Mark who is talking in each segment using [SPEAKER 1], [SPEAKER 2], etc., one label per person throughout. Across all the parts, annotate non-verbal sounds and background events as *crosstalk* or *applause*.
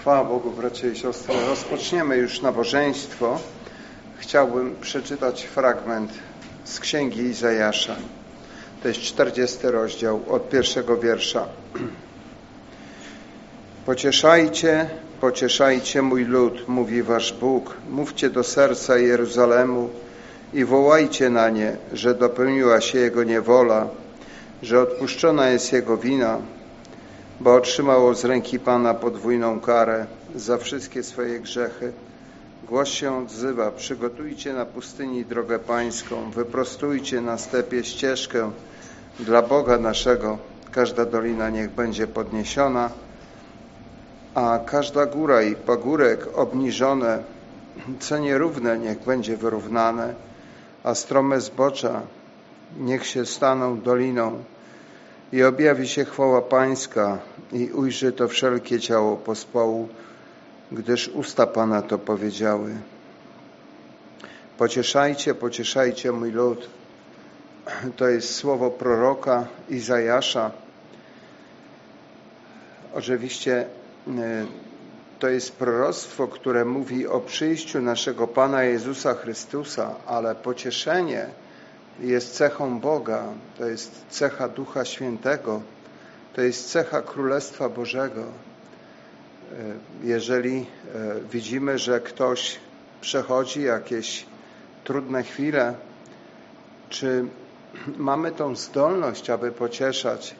[SPEAKER 1] Chwała Bogu, bracia i siostry. Rozpoczniemy już nabożeństwo. Chciałbym przeczytać fragment z Księgi Izajasza. To jest 40 rozdział od pierwszego wiersza. Pocieszajcie, pocieszajcie mój lud, mówi wasz Bóg. Mówcie do serca Jeruzalemu i wołajcie na nie, że dopełniła się jego niewola, że odpuszczona jest jego wina, bo otrzymało z ręki Pana podwójną karę za wszystkie swoje grzechy. Głos się odzywa, przygotujcie na pustyni drogę pańską, wyprostujcie na stepie ścieżkę dla Boga naszego. Każda dolina niech będzie podniesiona, a każda góra i pagórek obniżone, co nierówne niech będzie wyrównane, a strome zbocza niech się staną doliną i objawi się chwała Pańska i ujrzy to wszelkie ciało pospołu, gdyż usta Pana to powiedziały. Pocieszajcie, pocieszajcie mój lud. To jest słowo proroka Izajasza. Oczywiście e, to jest proroctwo, które mówi o przyjściu naszego Pana Jezusa Chrystusa, ale pocieszenie jest cechą Boga, to jest cecha Ducha Świętego, to jest cecha Królestwa Bożego. E, jeżeli e, widzimy, że ktoś przechodzi jakieś trudne chwile, czy *clears throat* mamy tą zdolność, aby pocieszać,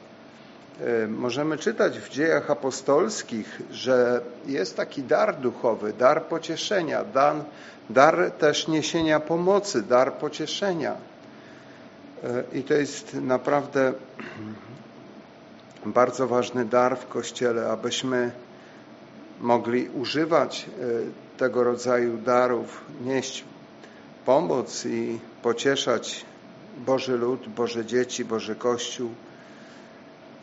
[SPEAKER 1] e, możemy czytać w dziejach apostolskich, że jest taki dar duchowy, dar pocieszenia, dar, dar też niesienia pomocy, dar pocieszenia. I to jest naprawdę *clears throat* bardzo ważny dar w Kościele, abyśmy mogli używać e, tego rodzaju darów, nieść pomoc i pocieszać Boży lud, Boże dzieci, Boży Kościół.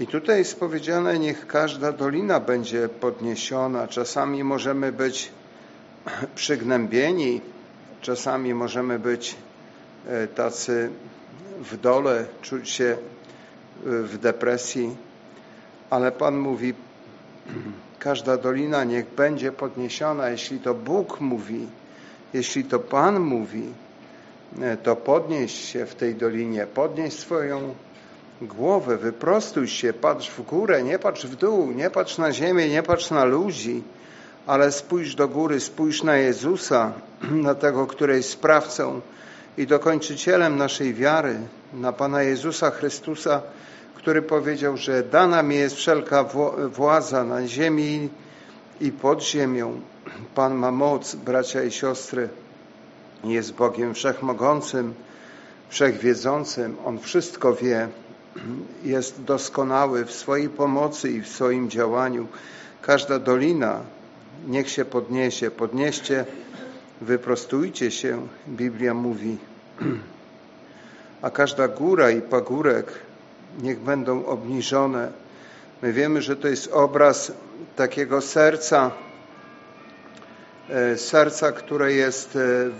[SPEAKER 1] I tutaj jest powiedziane, niech każda dolina będzie podniesiona. Czasami możemy być *clears throat* przygnębieni, czasami możemy być e, tacy w dole, czuć się w depresji, ale Pan mówi, *clears throat* każda dolina niech będzie podniesiona, jeśli to Bóg mówi, jeśli to Pan mówi, to podnieś się w tej dolinie, podnieś swoją głowę, wyprostuj się, patrz w górę, nie patrz w dół, nie patrz na ziemię, nie patrz na ludzi, ale spójrz do góry, spójrz na Jezusa, *clears throat* na tego, który jest sprawcą i dokończycielem naszej wiary, na Pana Jezusa Chrystusa, który powiedział, że dana mi jest wszelka władza na ziemi i pod ziemią. Pan ma moc, bracia i siostry, jest Bogiem wszechmogącym, wszechwiedzącym. On wszystko wie, jest doskonały w swojej pomocy i w swoim działaniu. Każda dolina niech się podniesie. Podnieście, wyprostujcie się, Biblia mówi. A każda góra i pagórek niech będą obniżone. My wiemy, że to jest obraz takiego serca, e, serca, które jest e,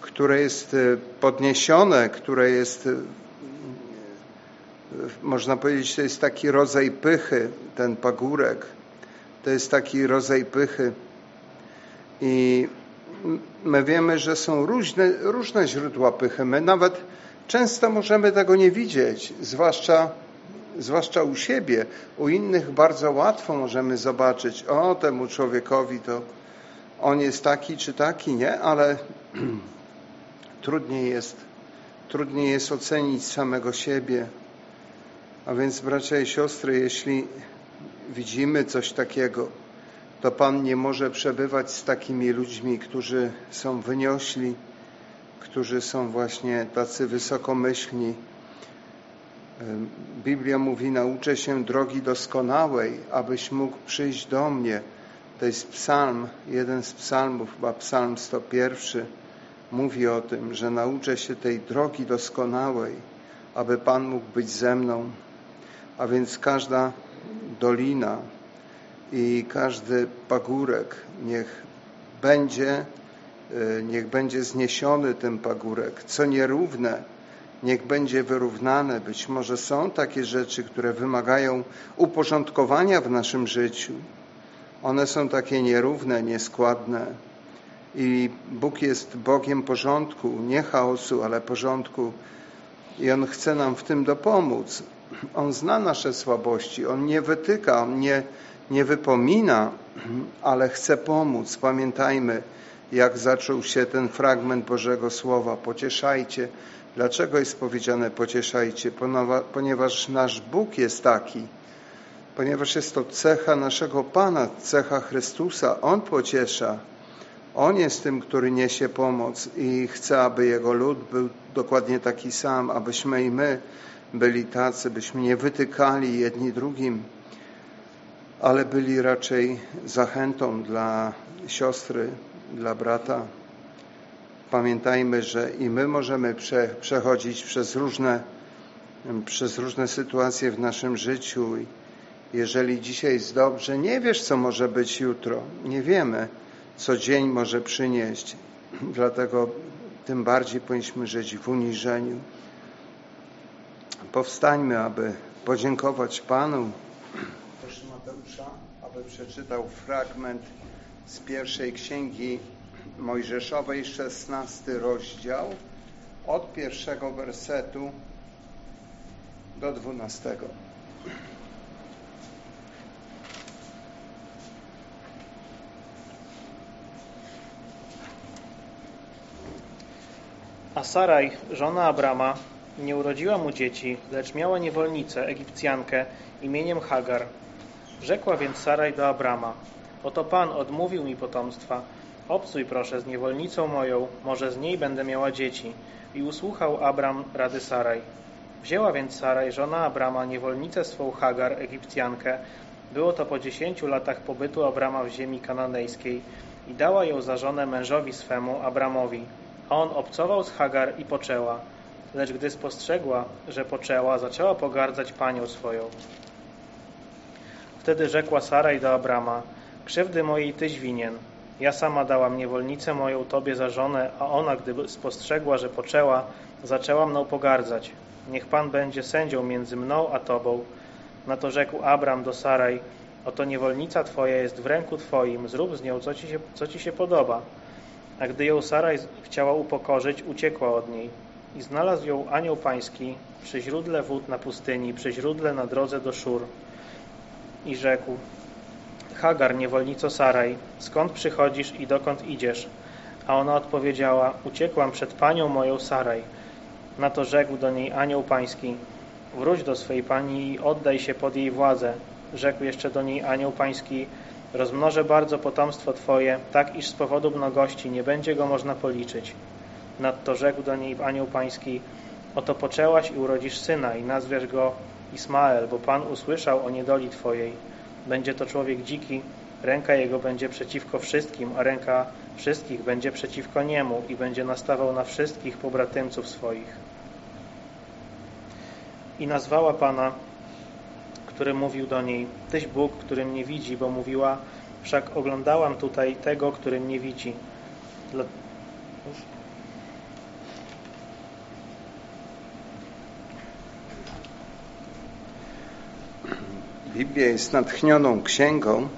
[SPEAKER 1] które jest e, podniesione, które jest można powiedzieć, to jest taki rodzaj pychy, ten pagórek. To jest taki rodzaj pychy. I my wiemy, że są różne, różne źródła pychy. My nawet często możemy tego nie widzieć, zwłaszcza, zwłaszcza u siebie. U innych bardzo łatwo możemy zobaczyć, o temu człowiekowi to on jest taki czy taki, nie? Ale *clears throat* trudniej jest, trudniej jest ocenić samego siebie. A więc bracia i siostry, jeśli widzimy coś takiego, to Pan nie może przebywać z takimi ludźmi, którzy są wyniośli, którzy są właśnie tacy wysokomyślni. Biblia mówi, nauczę się drogi doskonałej, abyś mógł przyjść do mnie. To jest psalm, jeden z psalmów, chyba psalm 101, mówi o tym, że nauczę się tej drogi doskonałej, aby Pan mógł być ze mną. A więc każda dolina, i każdy pagórek niech będzie, e, niech będzie zniesiony ten pagórek. Co nierówne, niech będzie wyrównane. Być może są takie rzeczy, które wymagają uporządkowania w naszym życiu. One są takie nierówne, nieskładne. I Bóg jest Bogiem porządku, nie chaosu, ale porządku. I On chce nam w tym dopomóc. On zna nasze słabości, On nie wytyka, On nie, nie wypomina, ale chce pomóc. Pamiętajmy, jak zaczął się ten fragment Bożego Słowa. Pocieszajcie. Dlaczego jest powiedziane pocieszajcie? Ponieważ nasz Bóg jest taki. Ponieważ jest to cecha naszego Pana, cecha Chrystusa. On pociesza. On jest tym, który niesie pomoc i chce, aby Jego lud był dokładnie taki sam, abyśmy i my byli tacy, byśmy nie wytykali jedni drugim, ale byli raczej zachętą dla siostry, dla brata. Pamiętajmy, że i my możemy prze, przechodzić przez różne, przez różne sytuacje w naszym życiu. Jeżeli dzisiaj jest dobrze, nie wiesz, co może być jutro. Nie wiemy, co dzień może przynieść. Dlatego tym bardziej powinniśmy żyć w uniżeniu. Powstańmy, aby podziękować Panu. Przeczytał fragment z pierwszej księgi Mojżeszowej, szesnasty rozdział, od pierwszego wersetu do dwunastego.
[SPEAKER 2] A Saraj, żona Abrama, nie urodziła mu dzieci, lecz miała niewolnicę, Egipcjankę, imieniem Hagar. Rzekła więc Saraj do Abrama, oto Pan odmówił mi potomstwa, obcuj proszę z niewolnicą moją, może z niej będę miała dzieci. I usłuchał Abram rady Saraj. Wzięła więc Saraj, żona Abrama, niewolnicę swą Hagar, Egipcjankę. Było to po dziesięciu latach pobytu Abrama w ziemi kananejskiej i dała ją za żonę mężowi swemu, Abramowi. A on obcował z Hagar i poczęła. Lecz gdy spostrzegła, że poczęła, zaczęła pogardzać panią swoją. Wtedy rzekła Saraj do Abrama, krzywdy mojej tyś winien. Ja sama dałam niewolnicę moją tobie za żonę, a ona, gdy spostrzegła, że poczęła, zaczęła mną pogardzać. Niech Pan będzie sędzią między mną a tobą. Na to rzekł Abram do Saraj, oto niewolnica twoja jest w ręku twoim, zrób z nią, co ci się, co ci się podoba. A gdy ją Saraj chciała upokorzyć, uciekła od niej. I znalazł ją anioł pański przy źródle wód na pustyni, przy źródle na drodze do Szur. I rzekł, Hagar, niewolnico Saraj, skąd przychodzisz i dokąd idziesz? A ona odpowiedziała, uciekłam przed panią moją Saraj. Na to rzekł do niej anioł pański, wróć do swej pani i oddaj się pod jej władzę. Rzekł jeszcze do niej anioł pański, Rozmnożę bardzo potomstwo Twoje, tak iż z powodu mnogości nie będzie go można policzyć. Nadto rzekł do niej anioł pański, oto poczęłaś i urodzisz syna i nazwiesz go Ismael, bo Pan usłyszał o niedoli Twojej. Będzie to człowiek dziki, ręka jego będzie przeciwko wszystkim, a ręka wszystkich będzie przeciwko niemu i będzie nastawał na wszystkich pobratymców swoich. I nazwała Pana który mówił do niej, Tyś Bóg, który mnie widzi, bo mówiła, wszak oglądałam tutaj tego, który mnie widzi. Dla...
[SPEAKER 1] Biblia jest natchnioną księgą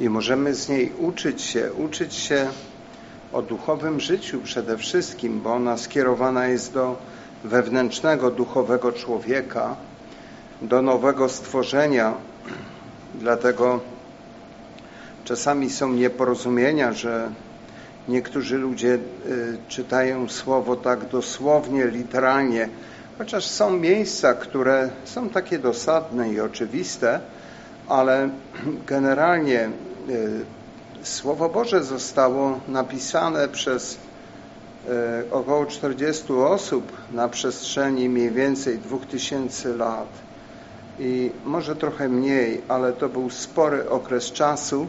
[SPEAKER 1] i możemy z niej uczyć się, uczyć się o duchowym życiu przede wszystkim, bo ona skierowana jest do wewnętrznego, duchowego człowieka, do nowego stworzenia. Dlatego czasami są nieporozumienia, że niektórzy ludzie y, czytają słowo tak dosłownie, literalnie, chociaż są miejsca, które są takie dosadne i oczywiste, ale generalnie y, Słowo Boże zostało napisane przez y, około 40 osób na przestrzeni mniej więcej 2000 lat. I może trochę mniej, ale to był spory okres czasu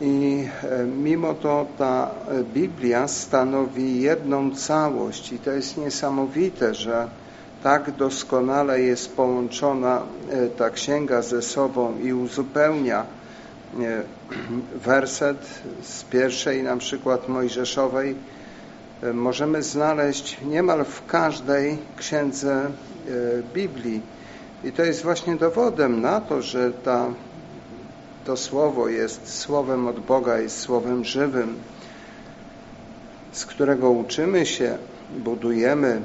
[SPEAKER 1] i e, mimo to ta Biblia stanowi jedną całość i to jest niesamowite, że tak doskonale jest połączona e, ta księga ze sobą i uzupełnia e, *clears throat* werset z pierwszej na przykład Mojżeszowej e, możemy znaleźć niemal w każdej księdze e, Biblii. I to jest właśnie dowodem na to, że ta, to słowo jest słowem od Boga, jest słowem żywym, z którego uczymy się, budujemy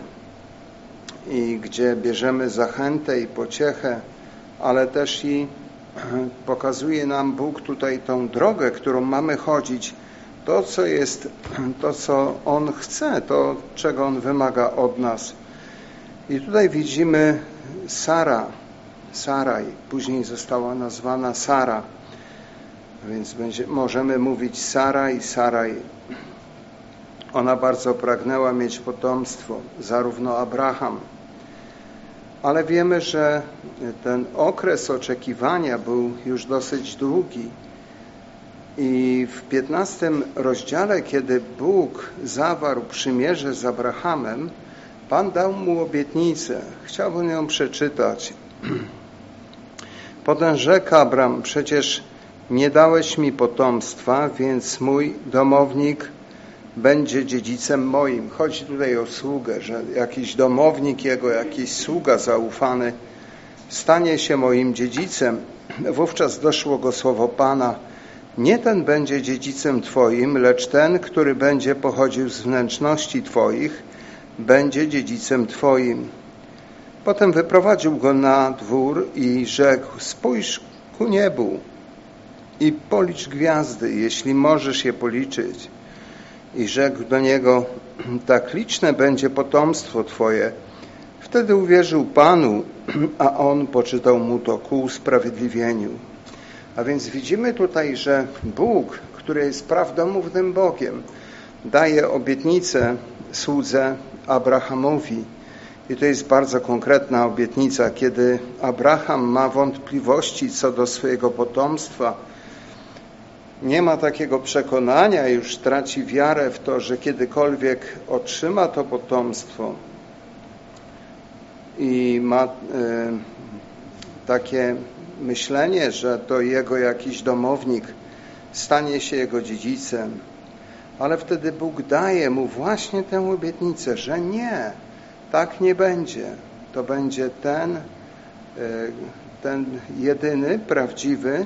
[SPEAKER 1] i gdzie bierzemy zachętę i pociechę, ale też i *clears throat* pokazuje nam Bóg tutaj tą drogę, którą mamy chodzić, to, co jest, *clears throat* to, co On chce, to, czego On wymaga od nas. I tutaj widzimy Sara, Saraj, później została nazwana Sara, więc będzie, możemy mówić Sara i Saraj. Ona bardzo pragnęła mieć potomstwo, zarówno Abraham, ale wiemy, że ten okres oczekiwania był już dosyć długi. I w 15 rozdziale, kiedy Bóg zawarł przymierze z Abrahamem, Pan dał mu obietnicę. Chciałbym ją przeczytać. *clears throat* Potem rzekł Abram, przecież nie dałeś mi potomstwa, więc mój domownik będzie dziedzicem moim. Chodzi tutaj o sługę, że jakiś domownik jego, jakiś sługa zaufany stanie się moim dziedzicem. Wówczas doszło go słowo Pana. Nie ten będzie dziedzicem Twoim, lecz ten, który będzie pochodził z wnętrzności Twoich, będzie dziedzicem Twoim. Potem wyprowadził go na dwór i rzekł, spójrz ku niebu i policz gwiazdy, jeśli możesz je policzyć. I rzekł do niego, *clears throat* tak liczne będzie potomstwo Twoje. Wtedy uwierzył Panu, *clears throat* a On poczytał mu to ku usprawiedliwieniu. A więc widzimy tutaj, że Bóg, który jest prawdomównym Bogiem, daje obietnicę słudze Abrahamowi. I to jest bardzo konkretna obietnica, kiedy Abraham ma wątpliwości co do swojego potomstwa, nie ma takiego przekonania, już traci wiarę w to, że kiedykolwiek otrzyma to potomstwo i ma y, takie myślenie, że to jego jakiś domownik stanie się jego dziedzicem, ale wtedy Bóg daje mu właśnie tę obietnicę, że nie, tak nie będzie. To będzie ten, y, ten jedyny, prawdziwy,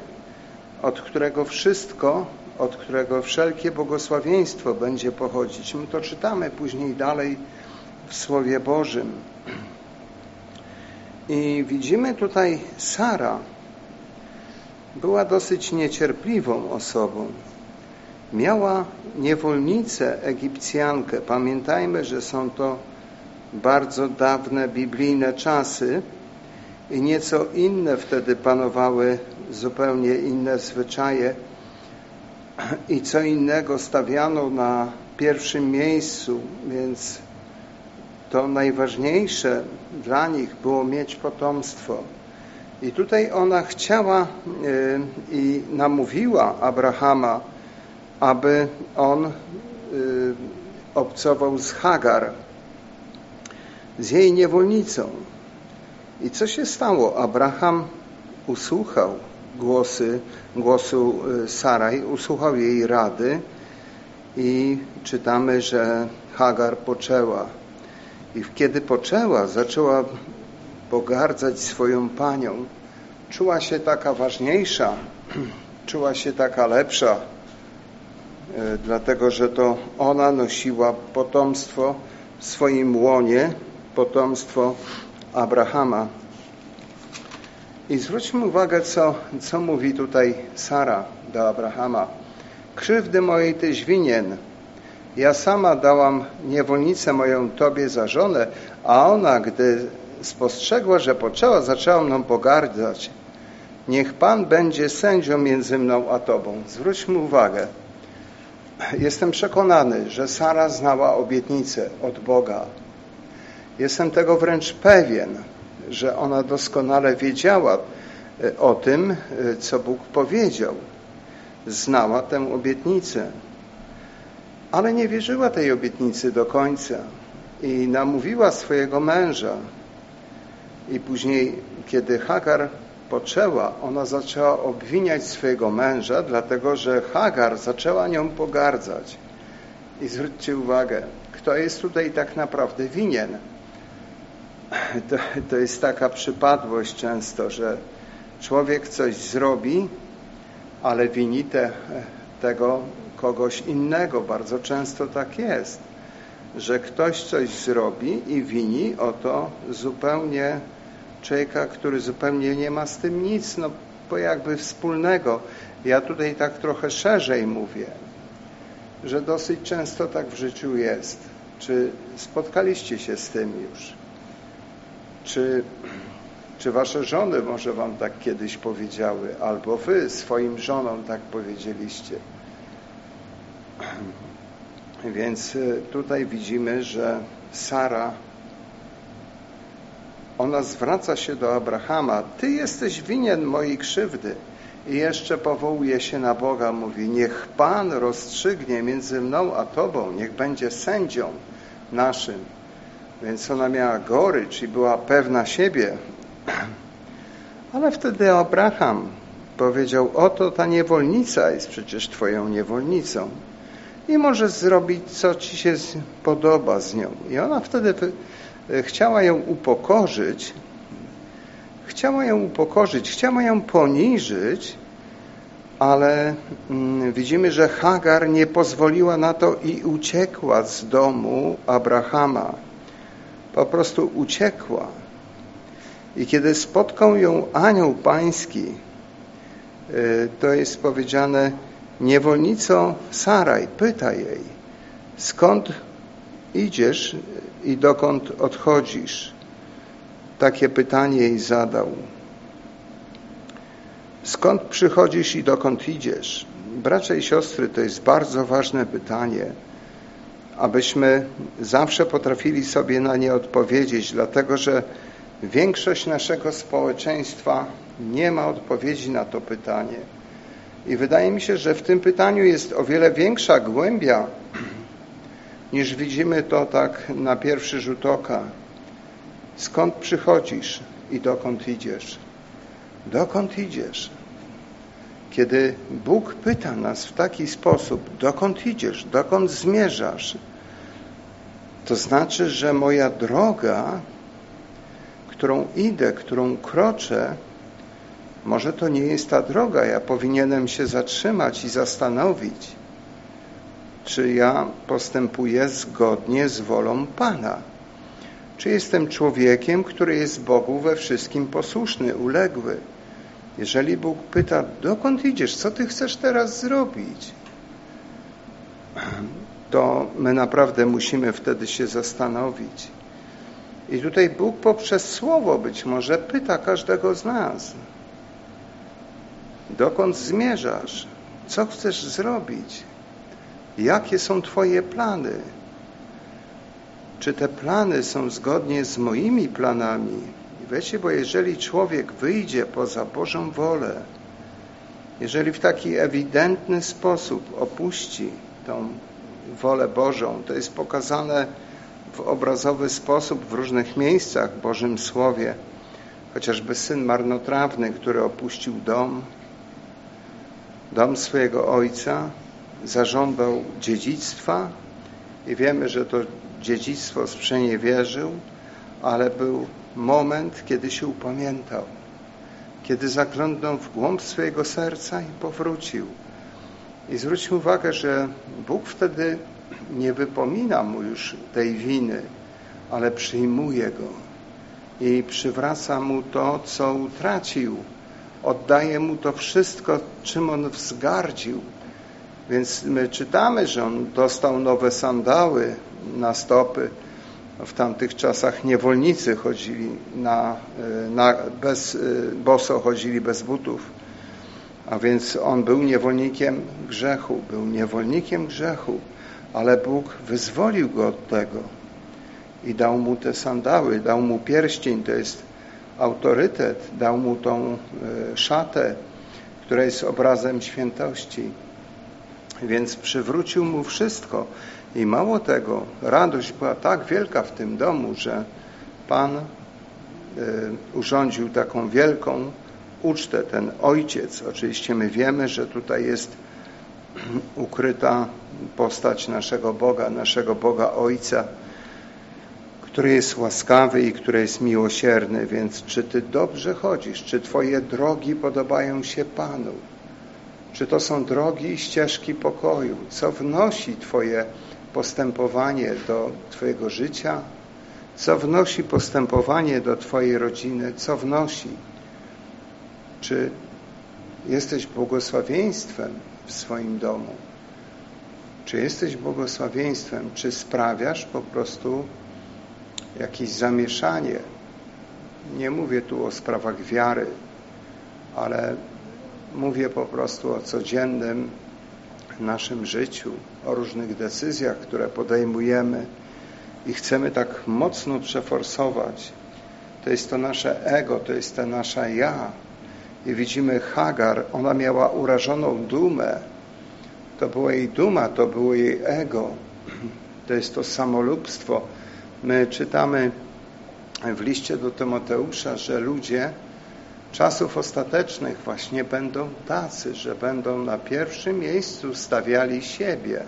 [SPEAKER 1] od którego wszystko, od którego wszelkie błogosławieństwo będzie pochodzić. My to czytamy później dalej w Słowie Bożym. I widzimy tutaj Sara była dosyć niecierpliwą osobą. Miała niewolnicę Egipcjankę. Pamiętajmy, że są to bardzo dawne biblijne czasy i nieco inne wtedy panowały zupełnie inne zwyczaje i co innego stawiano na pierwszym miejscu, więc to najważniejsze dla nich było mieć potomstwo. I tutaj ona chciała y, i namówiła Abrahama, aby on y, obcował z Hagar, z jej niewolnicą. I co się stało? Abraham usłuchał głosy, głosu y, Saraj, usłuchał jej rady i czytamy, że Hagar poczęła. I kiedy poczęła, zaczęła pogardzać swoją panią. Czuła się taka ważniejsza, *clears throat* czuła się taka lepsza, y, dlatego że to ona nosiła potomstwo w swoim łonie, potomstwo Abrahama. I zwróćmy uwagę, co, co mówi tutaj Sara do Abrahama. Krzywdy mojej tyś winien. Ja sama dałam niewolnicę moją Tobie za żonę, a ona, gdy spostrzegła, że poczęła, zaczęła mną pogardzać. Niech Pan będzie sędzią między mną a Tobą. Zwróćmy uwagę. Jestem przekonany, że Sara znała obietnicę od Boga. Jestem tego wręcz pewien, że ona doskonale wiedziała e, o tym, e, co Bóg powiedział. Znała tę obietnicę, ale nie wierzyła tej obietnicy do końca i namówiła swojego męża. I później, kiedy Hagar poczęła, ona zaczęła obwiniać swojego męża, dlatego że Hagar zaczęła nią pogardzać. I zwróćcie uwagę, kto jest tutaj tak naprawdę winien. To, to jest taka przypadłość często, że człowiek coś zrobi, ale wini te, tego kogoś innego. Bardzo często tak jest, że ktoś coś zrobi i wini o to zupełnie człowieka, który zupełnie nie ma z tym nic, no bo jakby wspólnego. Ja tutaj tak trochę szerzej mówię, że dosyć często tak w życiu jest. Czy spotkaliście się z tym już? Czy, czy wasze żony może wam tak kiedyś powiedziały, albo wy swoim żonom tak powiedzieliście? Więc y, tutaj widzimy, że Sara ona zwraca się do Abrahama, ty jesteś winien mojej krzywdy. I jeszcze powołuje się na Boga, mówi, niech Pan rozstrzygnie między mną a Tobą, niech będzie sędzią naszym. Więc ona miała gorycz i była pewna siebie. Ale wtedy Abraham powiedział, oto ta niewolnica jest przecież Twoją niewolnicą i możesz zrobić, co Ci się podoba z nią. I ona wtedy chciała ją upokorzyć, chciała ją upokorzyć, chciała ją poniżyć, ale mm, widzimy, że Hagar nie pozwoliła na to i uciekła z domu Abrahama. Po prostu uciekła. I kiedy spotkał ją anioł pański, y, to jest powiedziane, niewolnico Saraj, pyta jej, skąd idziesz i dokąd odchodzisz? Takie pytanie jej zadał. Skąd przychodzisz i dokąd idziesz? Bracia i siostry, to jest bardzo ważne pytanie, abyśmy zawsze potrafili sobie na nie odpowiedzieć, dlatego że większość naszego społeczeństwa nie ma odpowiedzi na to pytanie. I wydaje mi się, że w tym pytaniu jest o wiele większa głębia, niż widzimy to tak na pierwszy rzut oka. Skąd przychodzisz i dokąd idziesz? Dokąd idziesz? Kiedy Bóg pyta nas w taki sposób, dokąd idziesz, dokąd zmierzasz, to znaczy, że moja droga, którą idę, którą kroczę, może to nie jest ta droga. Ja powinienem się zatrzymać i zastanowić, czy ja postępuję zgodnie z wolą Pana. Czy jestem człowiekiem, który jest Bogu we wszystkim posłuszny, uległy? Jeżeli Bóg pyta, dokąd idziesz, co ty chcesz teraz zrobić? To my naprawdę musimy wtedy się zastanowić. I tutaj Bóg poprzez słowo być może pyta każdego z nas. Dokąd zmierzasz? Co chcesz zrobić? Jakie są Twoje plany? Czy te plany są zgodnie z moimi planami? Wiecie, bo jeżeli człowiek wyjdzie poza Bożą wolę, jeżeli w taki ewidentny sposób opuści tą wolę Bożą, to jest pokazane w obrazowy sposób w różnych miejscach w Bożym Słowie, chociażby syn marnotrawny, który opuścił dom, dom swojego ojca, zażądał dziedzictwa i wiemy, że to dziedzictwo sprzeniewierzył, ale był moment, kiedy się upamiętał, kiedy zaglądnął w głąb swojego serca i powrócił. I zwróćmy uwagę, że Bóg wtedy nie wypomina mu już tej winy, ale przyjmuje go i przywraca mu to, co utracił. Oddaje mu to wszystko, czym on wzgardził. Więc my czytamy, że on dostał nowe sandały na stopy, w tamtych czasach niewolnicy chodzili na, e, na, bez, e, boso chodzili bez butów. A więc on był niewolnikiem grzechu, był niewolnikiem grzechu, ale Bóg wyzwolił go od tego i dał mu te sandały, dał mu pierścień, to jest autorytet, dał mu tą e, szatę, która jest obrazem świętości. Więc przywrócił mu wszystko. I mało tego, radość była tak wielka w tym domu, że Pan y, urządził taką wielką ucztę, ten ojciec. Oczywiście my wiemy, że tutaj jest *clears throat* ukryta postać naszego Boga, naszego Boga Ojca, który jest łaskawy i który jest miłosierny. Więc czy Ty dobrze chodzisz? Czy Twoje drogi podobają się Panu? Czy to są drogi i ścieżki pokoju? Co wnosi Twoje postępowanie do Twojego życia? Co wnosi postępowanie do Twojej rodziny? Co wnosi? Czy jesteś błogosławieństwem w swoim domu? Czy jesteś błogosławieństwem? Czy sprawiasz po prostu jakieś zamieszanie? Nie mówię tu o sprawach wiary, ale mówię po prostu o codziennym naszym życiu, o różnych decyzjach, które podejmujemy i chcemy tak mocno przeforsować. To jest to nasze ego, to jest to nasza ja. I widzimy Hagar, ona miała urażoną dumę. To była jej duma, to było jej ego. To jest to samolubstwo. My czytamy w liście do Tymoteusza, że ludzie czasów ostatecznych właśnie będą tacy, że będą na pierwszym miejscu stawiali siebie.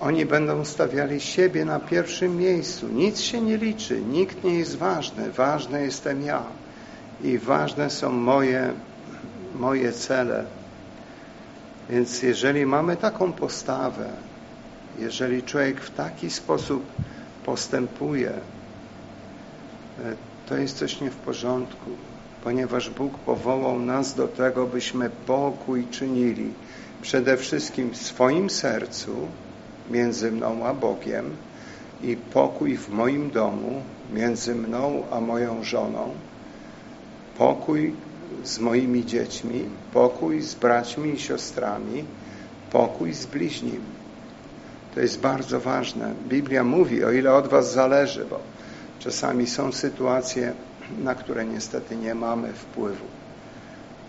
[SPEAKER 1] Oni będą stawiali siebie na pierwszym miejscu. Nic się nie liczy, nikt nie jest ważny. Ważny jestem ja i ważne są moje, moje cele. Więc jeżeli mamy taką postawę, jeżeli człowiek w taki sposób postępuje, to jest coś nie w porządku, ponieważ Bóg powołał nas do tego, byśmy pokój czynili przede wszystkim w swoim sercu, między mną a Bogiem i pokój w moim domu, między mną a moją żoną, pokój z moimi dziećmi, pokój z braćmi i siostrami, pokój z bliźnimi. To jest bardzo ważne. Biblia mówi, o ile od was zależy, bo Czasami są sytuacje, na które niestety nie mamy wpływu.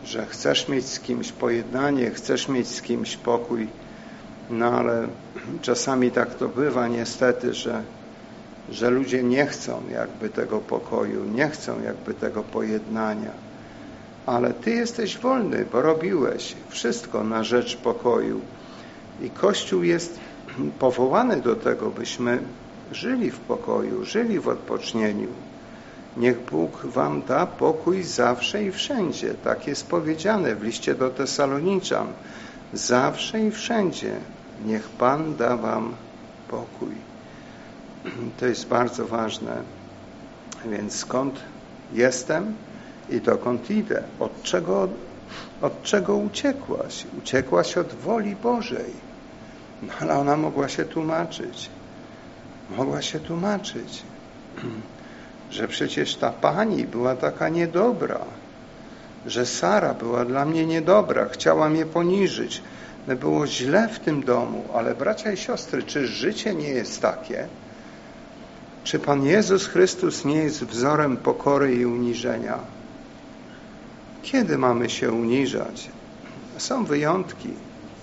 [SPEAKER 1] Że chcesz mieć z kimś pojednanie, chcesz mieć z kimś pokój, no ale czasami tak to bywa niestety, że, że ludzie nie chcą jakby tego pokoju, nie chcą jakby tego pojednania. Ale Ty jesteś wolny, bo robiłeś wszystko na rzecz pokoju. I Kościół jest powołany do tego, byśmy żyli w pokoju, żyli w odpocznieniu. Niech Bóg wam da pokój zawsze i wszędzie. Tak jest powiedziane w liście do Tesaloniczan. Zawsze i wszędzie. Niech Pan da wam pokój. *clears throat* To jest bardzo ważne. Więc skąd jestem i dokąd idę? Od czego, od czego uciekłaś? Uciekłaś od woli Bożej. No, ale ona mogła się tłumaczyć mogła się tłumaczyć, że przecież ta pani była taka niedobra, że Sara była dla mnie niedobra, chciała mnie poniżyć. Było źle w tym domu, ale bracia i siostry, czy życie nie jest takie? Czy Pan Jezus Chrystus nie jest wzorem pokory i uniżenia? Kiedy mamy się uniżać? Są wyjątki.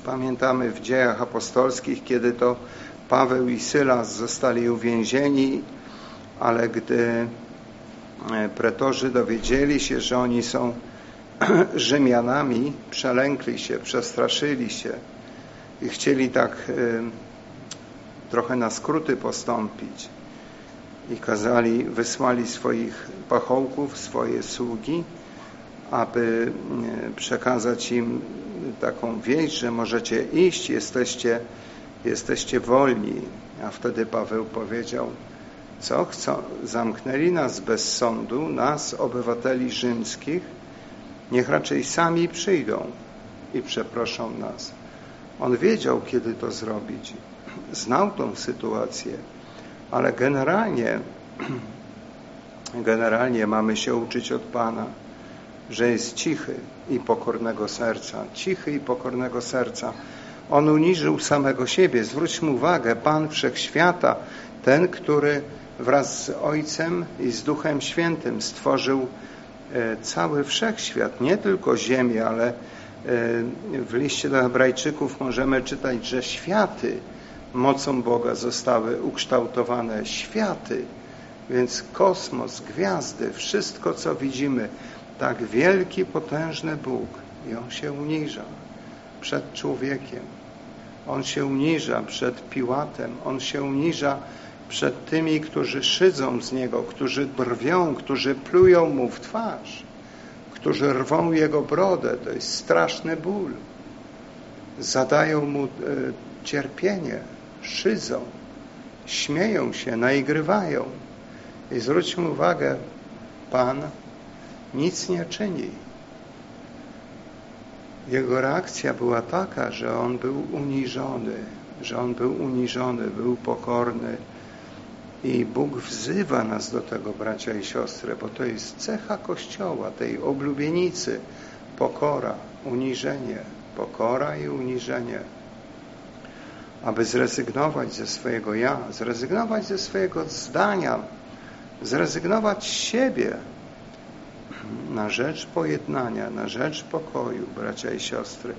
[SPEAKER 1] Pamiętamy w dziejach apostolskich, kiedy to Paweł i Sylas zostali uwięzieni, ale gdy e, pretorzy dowiedzieli się, że oni są *clears throat* Rzymianami, przelękli się, przestraszyli się i chcieli tak e, trochę na skróty postąpić i kazali, wysłali swoich pachołków, swoje sługi, aby e, przekazać im taką wieść, że możecie iść, jesteście jesteście wolni. A wtedy Paweł powiedział, co chcą? Zamknęli nas bez sądu, nas, obywateli rzymskich, niech raczej sami przyjdą i przeproszą nas. On wiedział, kiedy to zrobić. Znał tą sytuację, ale generalnie, *clears throat* generalnie mamy się uczyć od Pana, że jest cichy i pokornego serca. Cichy i pokornego serca. On uniżył samego siebie. Zwróćmy uwagę, Pan Wszechświata, ten, który wraz z Ojcem i z Duchem Świętym stworzył e, cały wszechświat, nie tylko ziemię, ale e, w liście do Hebrajczyków możemy czytać, że światy mocą Boga zostały ukształtowane. Światy, więc kosmos, gwiazdy, wszystko co widzimy, tak wielki, potężny Bóg i On się uniża przed człowiekiem. On się uniża przed Piłatem. On się uniża przed tymi, którzy szydzą z Niego, którzy drwią, którzy plują Mu w twarz, którzy rwą Jego brodę. To jest straszny ból. Zadają Mu e, cierpienie, szydzą, śmieją się, naigrywają. I zwróćmy uwagę, Pan nic nie czyni. Jego reakcja była taka, że on był uniżony, że on był uniżony, był pokorny. I Bóg wzywa nas do tego, bracia i siostry, bo to jest cecha Kościoła, tej oblubienicy. Pokora, uniżenie, pokora i uniżenie. Aby zrezygnować ze swojego ja, zrezygnować ze swojego zdania, zrezygnować z siebie, na rzecz pojednania, na rzecz pokoju, bracia i siostry.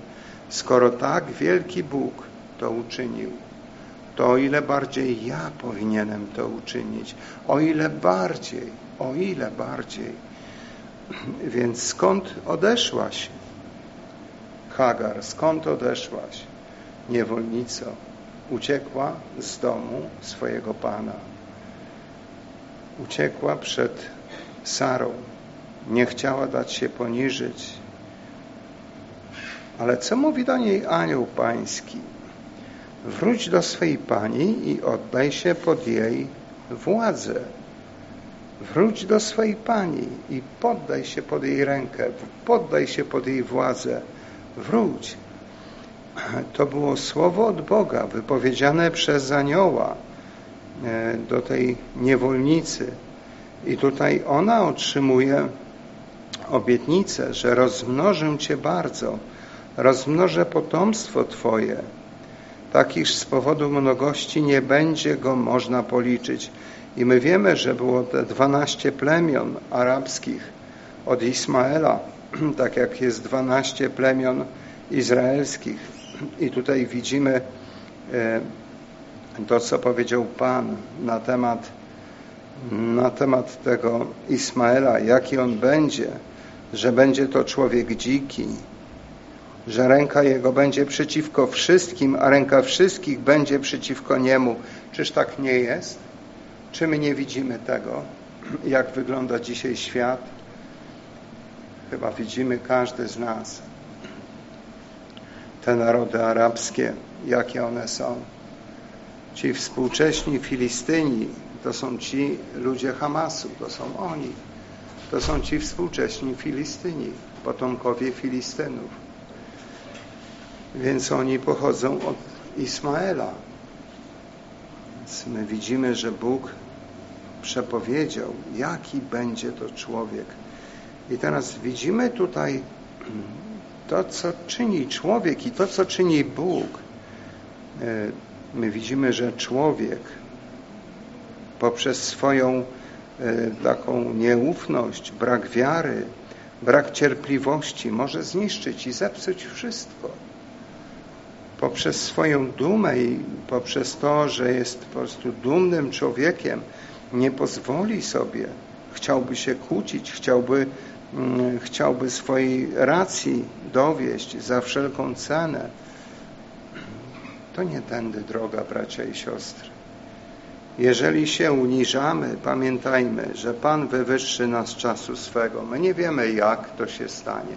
[SPEAKER 1] Skoro tak wielki Bóg to uczynił, to o ile bardziej ja powinienem to uczynić, o ile bardziej, o ile bardziej. *clears throat* Więc skąd odeszłaś, Hagar, skąd odeszłaś, niewolnico? Uciekła z domu swojego Pana. Uciekła przed Sarą, nie chciała dać się poniżyć. Ale co mówi do niej anioł pański? Wróć do swej pani i oddaj się pod jej władzę. Wróć do swej pani i poddaj się pod jej rękę, poddaj się pod jej władzę. Wróć. To było słowo od Boga wypowiedziane przez anioła e, do tej niewolnicy. I tutaj ona otrzymuje obietnicę, że rozmnożę Cię bardzo, rozmnożę potomstwo Twoje, tak iż z powodu mnogości nie będzie go można policzyć. I my wiemy, że było te dwanaście plemion arabskich od Ismaela, *clears throat* tak jak jest dwanaście plemion izraelskich. I tutaj widzimy e, to, co powiedział Pan na temat, na temat tego Ismaela, jaki on będzie, że będzie to człowiek dziki, że ręka jego będzie przeciwko wszystkim, a ręka wszystkich będzie przeciwko niemu. Czyż tak nie jest? Czy my nie widzimy tego, jak wygląda dzisiaj świat? Chyba widzimy każdy z nas. Te narody arabskie, jakie one są. Ci współcześni Filistyni to są ci ludzie Hamasu, to są oni. To są ci współcześni Filistyni, potomkowie Filistynów. Więc oni pochodzą od Ismaela. Więc my widzimy, że Bóg przepowiedział, jaki będzie to człowiek. I teraz widzimy tutaj to, co czyni człowiek i to, co czyni Bóg. E, my widzimy, że człowiek poprzez swoją taką nieufność, brak wiary, brak cierpliwości może zniszczyć i zepsuć wszystko. Poprzez swoją dumę i poprzez to, że jest po prostu dumnym człowiekiem, nie pozwoli sobie, chciałby się kłócić, chciałby, mm, chciałby swojej racji dowieść za wszelką cenę. To nie tędy droga, bracia i siostry. Jeżeli się uniżamy, pamiętajmy, że Pan wywyższy nas czasu swego. My nie wiemy, jak to się stanie.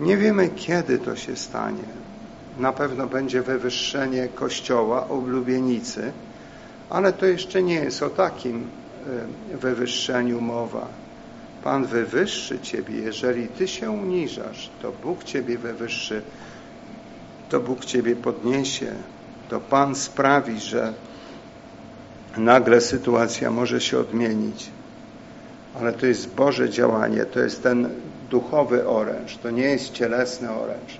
[SPEAKER 1] Nie wiemy, kiedy to się stanie. Na pewno będzie wywyższenie Kościoła, oblubienicy, ale to jeszcze nie jest o takim e, wywyższeniu mowa. Pan wywyższy Ciebie, jeżeli Ty się uniżasz, to Bóg Ciebie wywyższy, to Bóg Ciebie podniesie, to Pan sprawi, że nagle sytuacja może się odmienić. Ale to jest Boże działanie, to jest ten duchowy oręż, to nie jest cielesny oręż.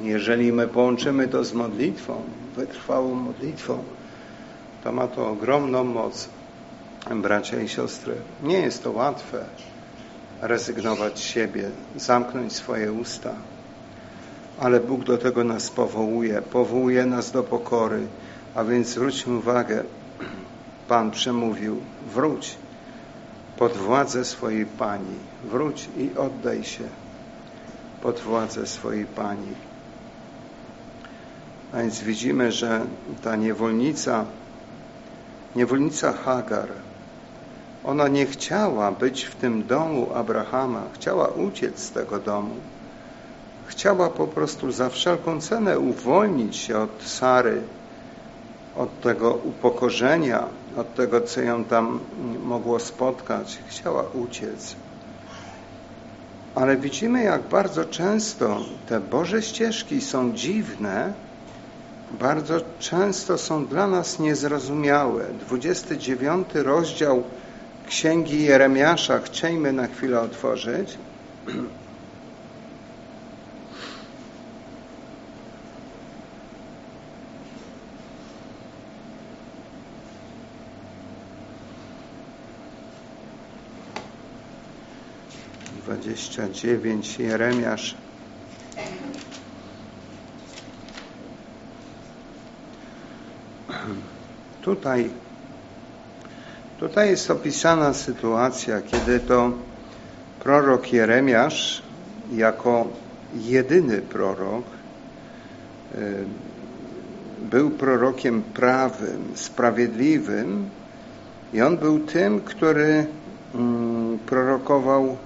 [SPEAKER 1] Jeżeli my połączymy to z modlitwą, wytrwałą modlitwą, to ma to ogromną moc, bracia i siostry. Nie jest to łatwe rezygnować z siebie, zamknąć swoje usta, ale Bóg do tego nas powołuje, powołuje nas do pokory, a więc zwróćmy uwagę, Pan przemówił, wróć pod władzę swojej Pani, wróć i oddaj się pod władzę swojej Pani. A więc widzimy, że ta niewolnica, niewolnica Hagar, ona nie chciała być w tym domu Abrahama, chciała uciec z tego domu. Chciała po prostu za wszelką cenę uwolnić się od Sary, od tego upokorzenia, od tego, co ją tam mogło spotkać. Chciała uciec. Ale widzimy, jak bardzo często te Boże ścieżki są dziwne, bardzo często są dla nas niezrozumiałe. 29 rozdział Księgi Jeremiasza chciejmy na chwilę otworzyć. *clears throat* Dwadzieścia dziewięć Jeremiasz. Tutaj, tutaj jest opisana sytuacja, kiedy to prorok Jeremiasz jako jedyny prorok y, był prorokiem prawym, sprawiedliwym i on był tym, który mm, prorokował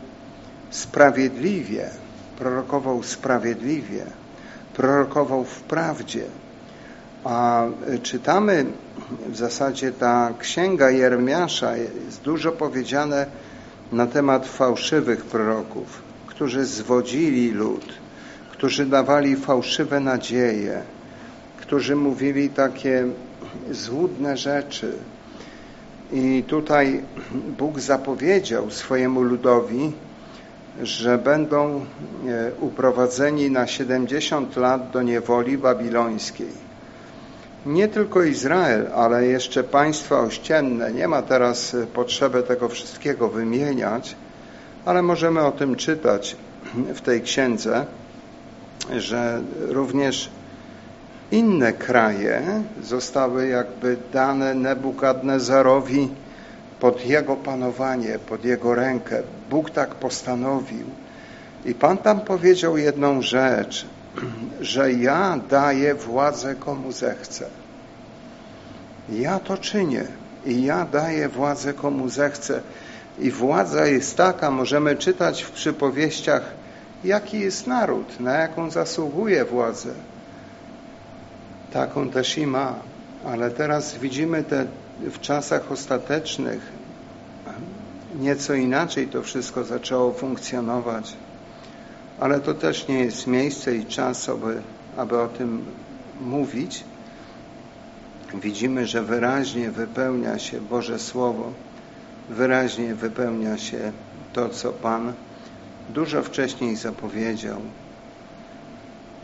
[SPEAKER 1] sprawiedliwie, prorokował sprawiedliwie, prorokował w prawdzie. A czytamy w zasadzie ta księga Jeremiasza, jest dużo powiedziane na temat fałszywych proroków, którzy zwodzili lud, którzy dawali fałszywe nadzieje, którzy mówili takie złudne rzeczy. I tutaj Bóg zapowiedział swojemu ludowi, że będą e, uprowadzeni na 70 lat do niewoli babilońskiej nie tylko Izrael, ale jeszcze państwa ościenne. Nie ma teraz e, potrzeby tego wszystkiego wymieniać, ale możemy o tym czytać *clears throat* w tej księdze, że również inne kraje zostały jakby dane Nebukadnezarowi pod jego panowanie, pod jego rękę. Bóg tak postanowił. I Pan tam powiedział jedną rzecz, *clears throat* że ja daję władzę komu zechcę. Ja to czynię i ja daję władzę komu zechcę. I władza jest taka, możemy czytać w przypowieściach, jaki jest naród, na jaką zasługuje władzę. Taką też i ma. Ale teraz widzimy te w czasach ostatecznych nieco inaczej to wszystko zaczęło funkcjonować ale to też nie jest miejsce i czas, aby, aby o tym mówić. Widzimy, że wyraźnie wypełnia się Boże Słowo, wyraźnie wypełnia się to, co Pan dużo wcześniej zapowiedział,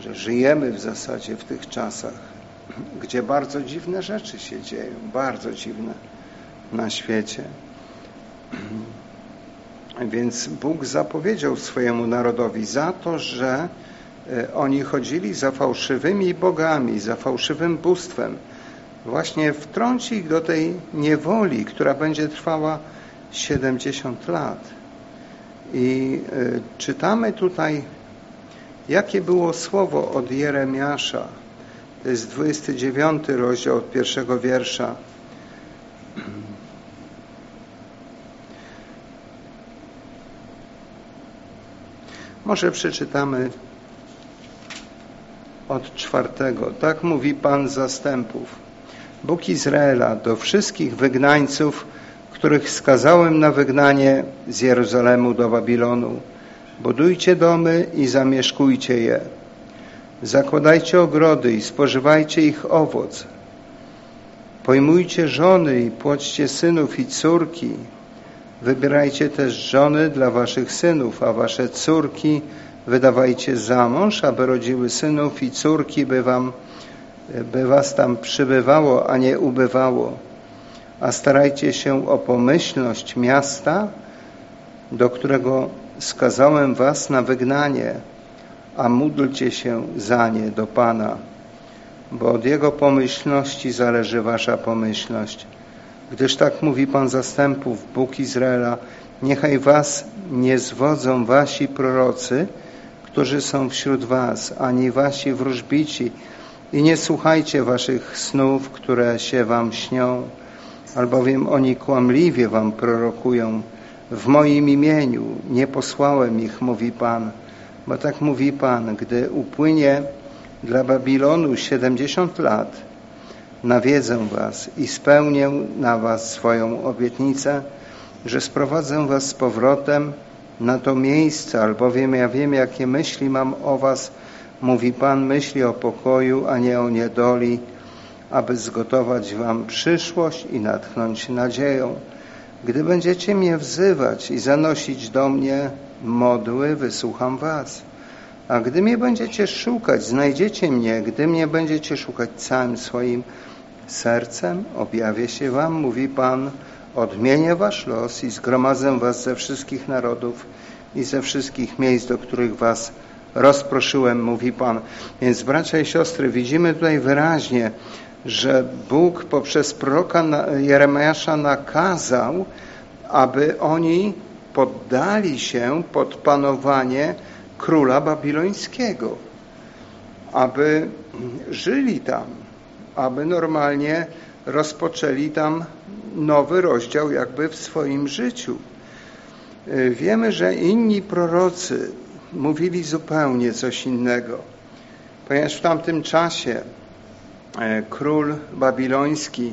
[SPEAKER 1] że żyjemy w zasadzie w tych czasach, gdzie bardzo dziwne rzeczy się dzieją, bardzo dziwne na świecie. Więc Bóg zapowiedział swojemu narodowi za to, że e, oni chodzili za fałszywymi bogami, za fałszywym bóstwem. Właśnie wtrąci ich do tej niewoli, która będzie trwała 70 lat. I e, czytamy tutaj, jakie było słowo od Jeremiasza. To jest 29 rozdział od pierwszego wiersza. Może przeczytamy od czwartego. Tak mówi Pan zastępów. Bóg Izraela do wszystkich wygnańców, których skazałem na wygnanie z Jerozolemu do Babilonu. Budujcie domy i zamieszkujcie je. Zakładajcie ogrody i spożywajcie ich owoc. Pojmujcie żony i płoćcie synów i córki Wybierajcie też żony dla waszych synów, a wasze córki wydawajcie za mąż, aby rodziły synów i córki, by, wam, by was tam przybywało, a nie ubywało. A starajcie się o pomyślność miasta, do którego skazałem was na wygnanie, a módlcie się za nie do Pana, bo od Jego pomyślności zależy wasza pomyślność. Gdyż tak mówi Pan zastępów, Bóg Izraela, niechaj was nie zwodzą wasi prorocy, którzy są wśród was, ani wasi wróżbici. I nie słuchajcie waszych snów, które się wam śnią, albowiem oni kłamliwie wam prorokują. W moim imieniu nie posłałem ich, mówi Pan, bo tak mówi Pan, gdy upłynie dla Babilonu siedemdziesiąt lat, nawiedzę was i spełnię na was swoją obietnicę, że sprowadzę was z powrotem na to miejsce, albowiem ja wiem, jakie myśli mam o was, mówi Pan, myśli o pokoju, a nie o niedoli, aby zgotować wam przyszłość i natchnąć nadzieją. Gdy będziecie mnie wzywać i zanosić do mnie modły, wysłucham was. A gdy mnie będziecie szukać, znajdziecie mnie, gdy mnie będziecie szukać całym swoim sercem, objawię się wam, mówi Pan, odmienię wasz los i zgromadzę was ze wszystkich narodów i ze wszystkich miejsc, do których was rozproszyłem, mówi Pan. Więc bracia i siostry, widzimy tutaj wyraźnie, że Bóg poprzez proroka Jeremiasza nakazał, aby oni poddali się pod panowanie króla babilońskiego, aby żyli tam, aby normalnie rozpoczęli tam nowy rozdział jakby w swoim życiu. Wiemy, że inni prorocy mówili zupełnie coś innego, ponieważ w tamtym czasie król babiloński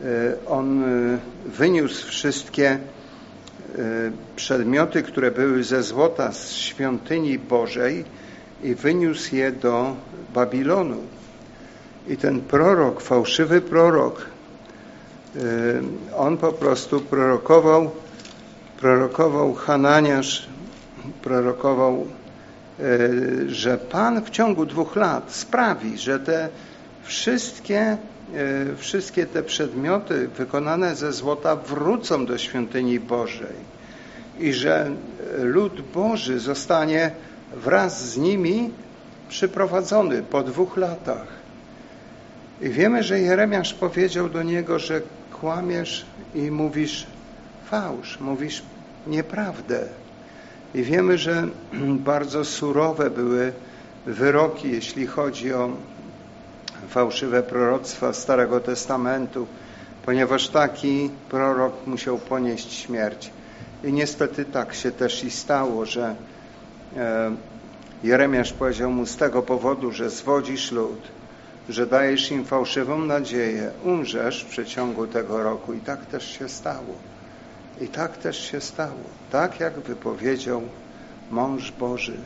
[SPEAKER 1] e, on e, wyniósł wszystkie przedmioty, które były ze złota z świątyni Bożej i wyniósł je do Babilonu. I ten prorok, fałszywy prorok, on po prostu prorokował, prorokował Hananiasz, prorokował, że Pan w ciągu dwóch lat sprawi, że te wszystkie, wszystkie te przedmioty wykonane ze złota wrócą do świątyni Bożej i że lud Boży zostanie wraz z nimi przyprowadzony po dwóch latach. I wiemy, że Jeremiasz powiedział do niego, że kłamiesz i mówisz fałsz, mówisz nieprawdę. I wiemy, że *clears throat* bardzo surowe były wyroki, jeśli chodzi o fałszywe proroctwa Starego Testamentu, ponieważ taki prorok musiał ponieść śmierć. I niestety tak się też i stało, że e, Jeremiasz powiedział mu z tego powodu, że zwodzisz lud, że dajesz im fałszywą nadzieję, umrzesz w przeciągu tego roku. I tak też się stało. I tak też się stało. Tak jak wypowiedział mąż Boży.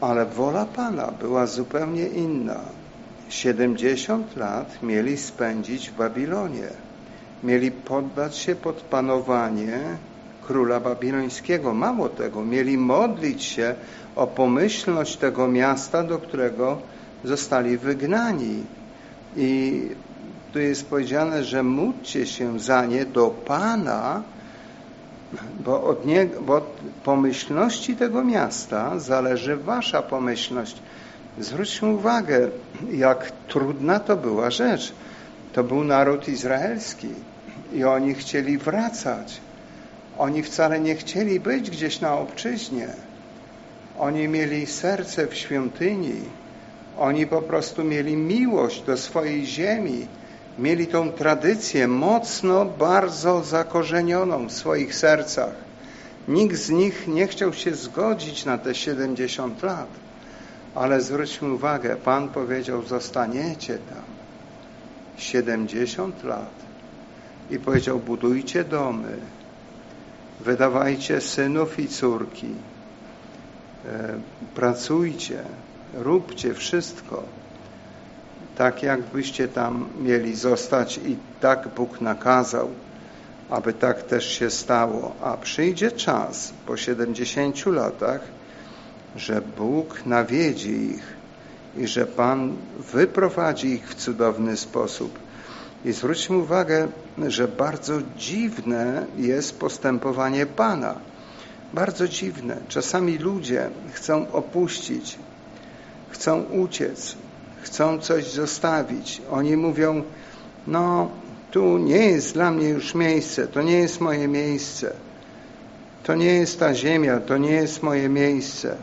[SPEAKER 1] Ale wola Pana była zupełnie inna. 70 lat mieli spędzić w Babilonie. Mieli poddać się pod panowanie króla babilońskiego. Mało tego, mieli modlić się o pomyślność tego miasta, do którego zostali wygnani. I tu jest powiedziane, że módlcie się za nie do Pana, bo od, niego, bo od pomyślności tego miasta zależy wasza pomyślność. Zwróćmy uwagę, jak trudna to była rzecz. To był naród izraelski i oni chcieli wracać. Oni wcale nie chcieli być gdzieś na obczyźnie. Oni mieli serce w świątyni. Oni po prostu mieli miłość do swojej ziemi. Mieli tą tradycję mocno, bardzo zakorzenioną w swoich sercach. Nikt z nich nie chciał się zgodzić na te 70 lat. Ale zwróćmy uwagę, Pan powiedział, zostaniecie tam 70 lat. I powiedział, budujcie domy, wydawajcie synów i córki, e, pracujcie, róbcie wszystko, tak jakbyście tam mieli zostać i tak Bóg nakazał, aby tak też się stało. A przyjdzie czas po 70 latach, że Bóg nawiedzi ich i że Pan wyprowadzi ich w cudowny sposób. I zwróćmy uwagę, że bardzo dziwne jest postępowanie Pana. Bardzo dziwne. Czasami ludzie chcą opuścić, chcą uciec, chcą coś zostawić. Oni mówią, no tu nie jest dla mnie już miejsce, to nie jest moje miejsce. To nie jest ta ziemia, to nie jest moje miejsce,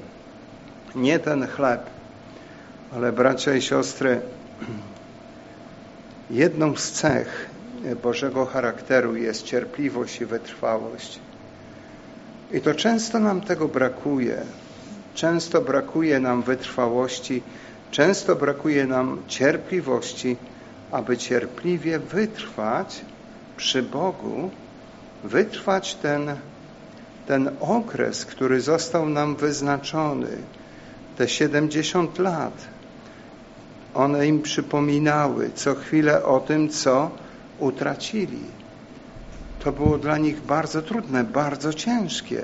[SPEAKER 1] nie ten chleb. Ale bracia i siostry, *clears throat* jedną z cech Bożego charakteru jest cierpliwość i wytrwałość. I to często nam tego brakuje. Często brakuje nam wytrwałości, często brakuje nam cierpliwości, aby cierpliwie wytrwać przy Bogu, wytrwać ten, ten okres, który został nam wyznaczony, te 70 lat. One im przypominały co chwilę o tym, co utracili. To było dla nich bardzo trudne, bardzo ciężkie.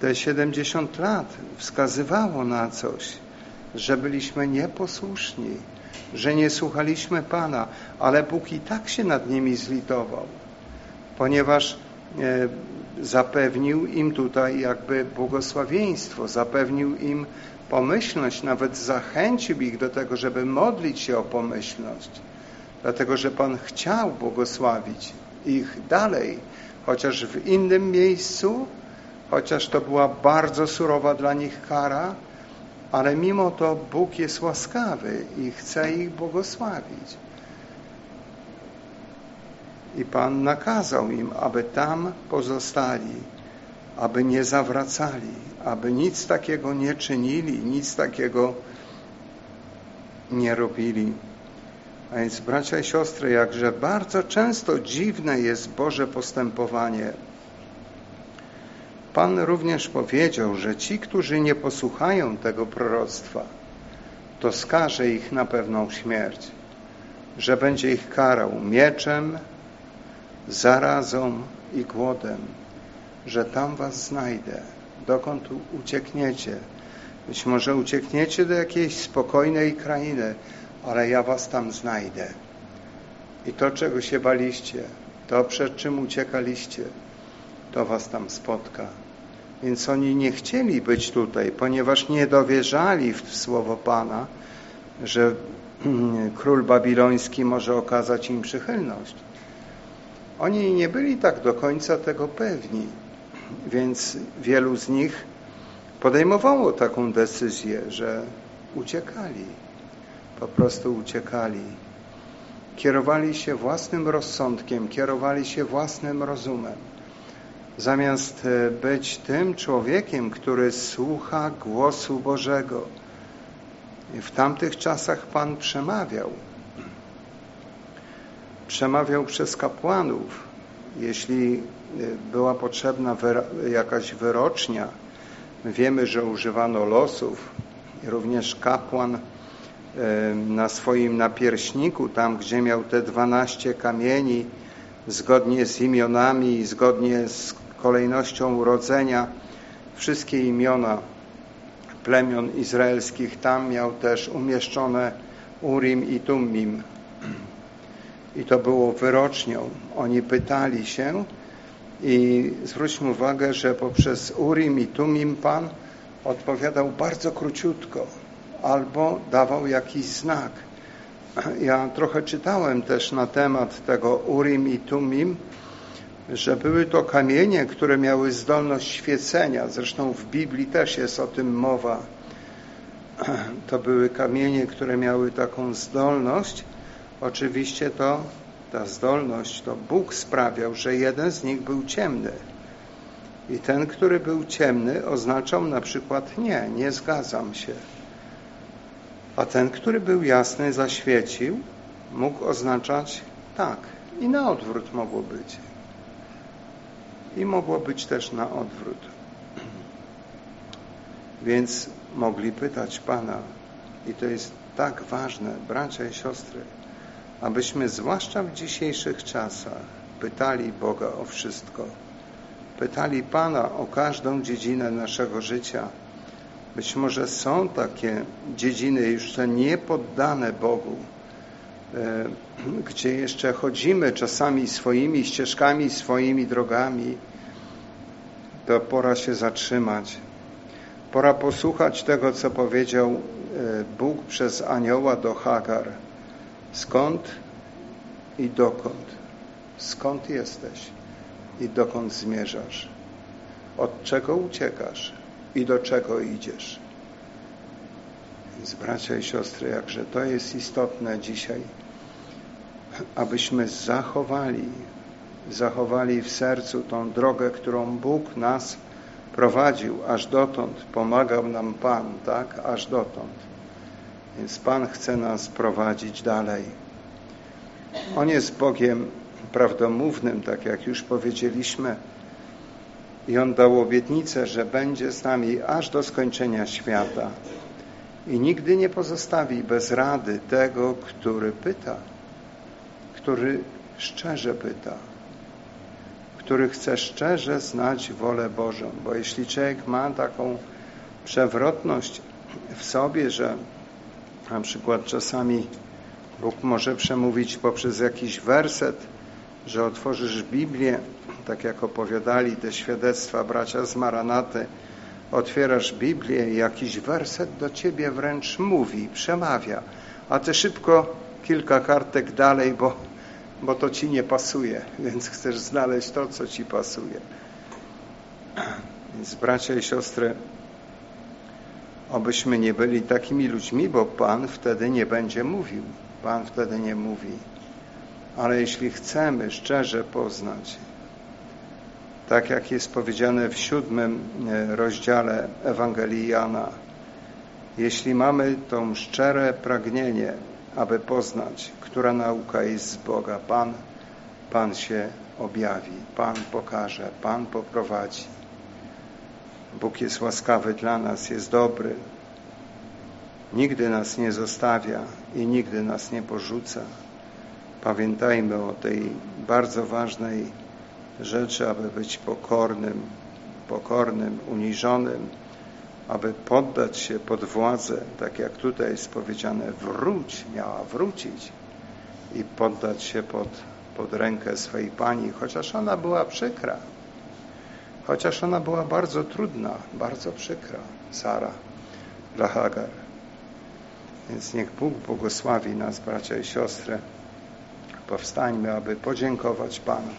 [SPEAKER 1] Te 70 lat wskazywało na coś, że byliśmy nieposłuszni, że nie słuchaliśmy Pana, ale Bóg i tak się nad nimi zlitował, ponieważ e, zapewnił im tutaj jakby błogosławieństwo, zapewnił im pomyślność, nawet zachęcił ich do tego, żeby modlić się o pomyślność, dlatego że Pan chciał błogosławić ich dalej, chociaż w innym miejscu, chociaż to była bardzo surowa dla nich kara, ale mimo to Bóg jest łaskawy i chce ich błogosławić. I Pan nakazał im, aby tam pozostali, aby nie zawracali, aby nic takiego nie czynili, nic takiego nie robili. A więc, bracia i siostry, jakże bardzo często dziwne jest Boże postępowanie. Pan również powiedział, że ci, którzy nie posłuchają tego proroctwa, to skaże ich na pewną śmierć, że będzie ich karał mieczem, zarazą i głodem, że tam was znajdę, dokąd uciekniecie. Być może uciekniecie do jakiejś spokojnej krainy, ale ja was tam znajdę. I to, czego się baliście, to, przed czym uciekaliście, to was tam spotka. Więc oni nie chcieli być tutaj, ponieważ nie dowierzali w słowo Pana, że *clears throat* król babiloński może okazać im przychylność. Oni nie byli tak do końca tego pewni, więc wielu z nich podejmowało taką decyzję, że uciekali po prostu uciekali. Kierowali się własnym rozsądkiem, kierowali się własnym rozumem. Zamiast e, być tym człowiekiem, który słucha głosu Bożego. W tamtych czasach Pan przemawiał. Przemawiał przez kapłanów. Jeśli e, była potrzebna jakaś wyrocznia, wiemy, że używano losów. Również kapłan na swoim napierśniku, tam gdzie miał te dwanaście kamieni, zgodnie z imionami zgodnie z kolejnością urodzenia, wszystkie imiona plemion izraelskich tam miał też umieszczone Urim i Tummim. I to było wyrocznią. Oni pytali się i zwróćmy uwagę, że poprzez Urim i Tumim Pan odpowiadał bardzo króciutko albo dawał jakiś znak. Ja trochę czytałem też na temat tego Urim i Tumim, że były to kamienie, które miały zdolność świecenia. Zresztą w Biblii też jest o tym mowa. To były kamienie, które miały taką zdolność. Oczywiście to ta zdolność, to Bóg sprawiał, że jeden z nich był ciemny. I ten, który był ciemny, oznaczał na przykład nie, nie zgadzam się. A ten, który był jasny, zaświecił, mógł oznaczać tak. I na odwrót mogło być. I mogło być też na odwrót. Więc mogli pytać Pana, i to jest tak ważne, bracia i siostry, abyśmy zwłaszcza w dzisiejszych czasach pytali Boga o wszystko. Pytali Pana o każdą dziedzinę naszego życia, być może są takie dziedziny jeszcze niepoddane Bogu, e, *clears throat* gdzie jeszcze chodzimy czasami swoimi ścieżkami, swoimi drogami, to pora się zatrzymać. Pora posłuchać tego, co powiedział e, Bóg przez anioła do Hagar. Skąd i dokąd? Skąd jesteś i dokąd zmierzasz? od czego uciekasz i do czego idziesz. Więc bracia i siostry, jakże to jest istotne dzisiaj, abyśmy zachowali, zachowali w sercu tą drogę, którą Bóg nas prowadził aż dotąd, pomagał nam Pan, tak, aż dotąd. Więc Pan chce nas prowadzić dalej. On jest Bogiem prawdomównym, tak jak już powiedzieliśmy, i On dał obietnicę, że będzie z nami aż do skończenia świata i nigdy nie pozostawi bez rady tego, który pyta, który szczerze pyta, który chce szczerze znać wolę Bożą. Bo jeśli człowiek ma taką przewrotność w sobie, że na przykład czasami Bóg może przemówić poprzez jakiś werset, że otworzysz Biblię, tak jak opowiadali te świadectwa bracia z Maranaty, otwierasz Biblię i jakiś werset do ciebie wręcz mówi, przemawia, a ty szybko kilka kartek dalej, bo, bo to ci nie pasuje, *laughs* więc chcesz znaleźć to, co ci pasuje. *clears throat* Więc bracia i siostry, obyśmy nie byli takimi ludźmi, bo Pan wtedy nie będzie mówił. Pan wtedy nie mówi. Ale jeśli chcemy szczerze poznać, tak jak jest powiedziane w siódmym e, rozdziale Ewangelii Jana, jeśli mamy to szczere pragnienie, aby poznać, która nauka jest z Boga, Pan, Pan się objawi, Pan pokaże, Pan poprowadzi. Bóg jest łaskawy dla nas, jest dobry. Nigdy nas nie zostawia i nigdy nas nie porzuca. Pamiętajmy o tej bardzo ważnej rzeczy, aby być pokornym, pokornym, uniżonym, aby poddać się pod władzę, tak jak tutaj jest powiedziane, wróć, miała wrócić i poddać się pod, pod rękę swej Pani, chociaż ona była przykra, chociaż ona była bardzo trudna, bardzo przykra, Sara dla. Więc niech Bóg błogosławi nas, bracia i siostry. Powstańmy, aby podziękować Panu.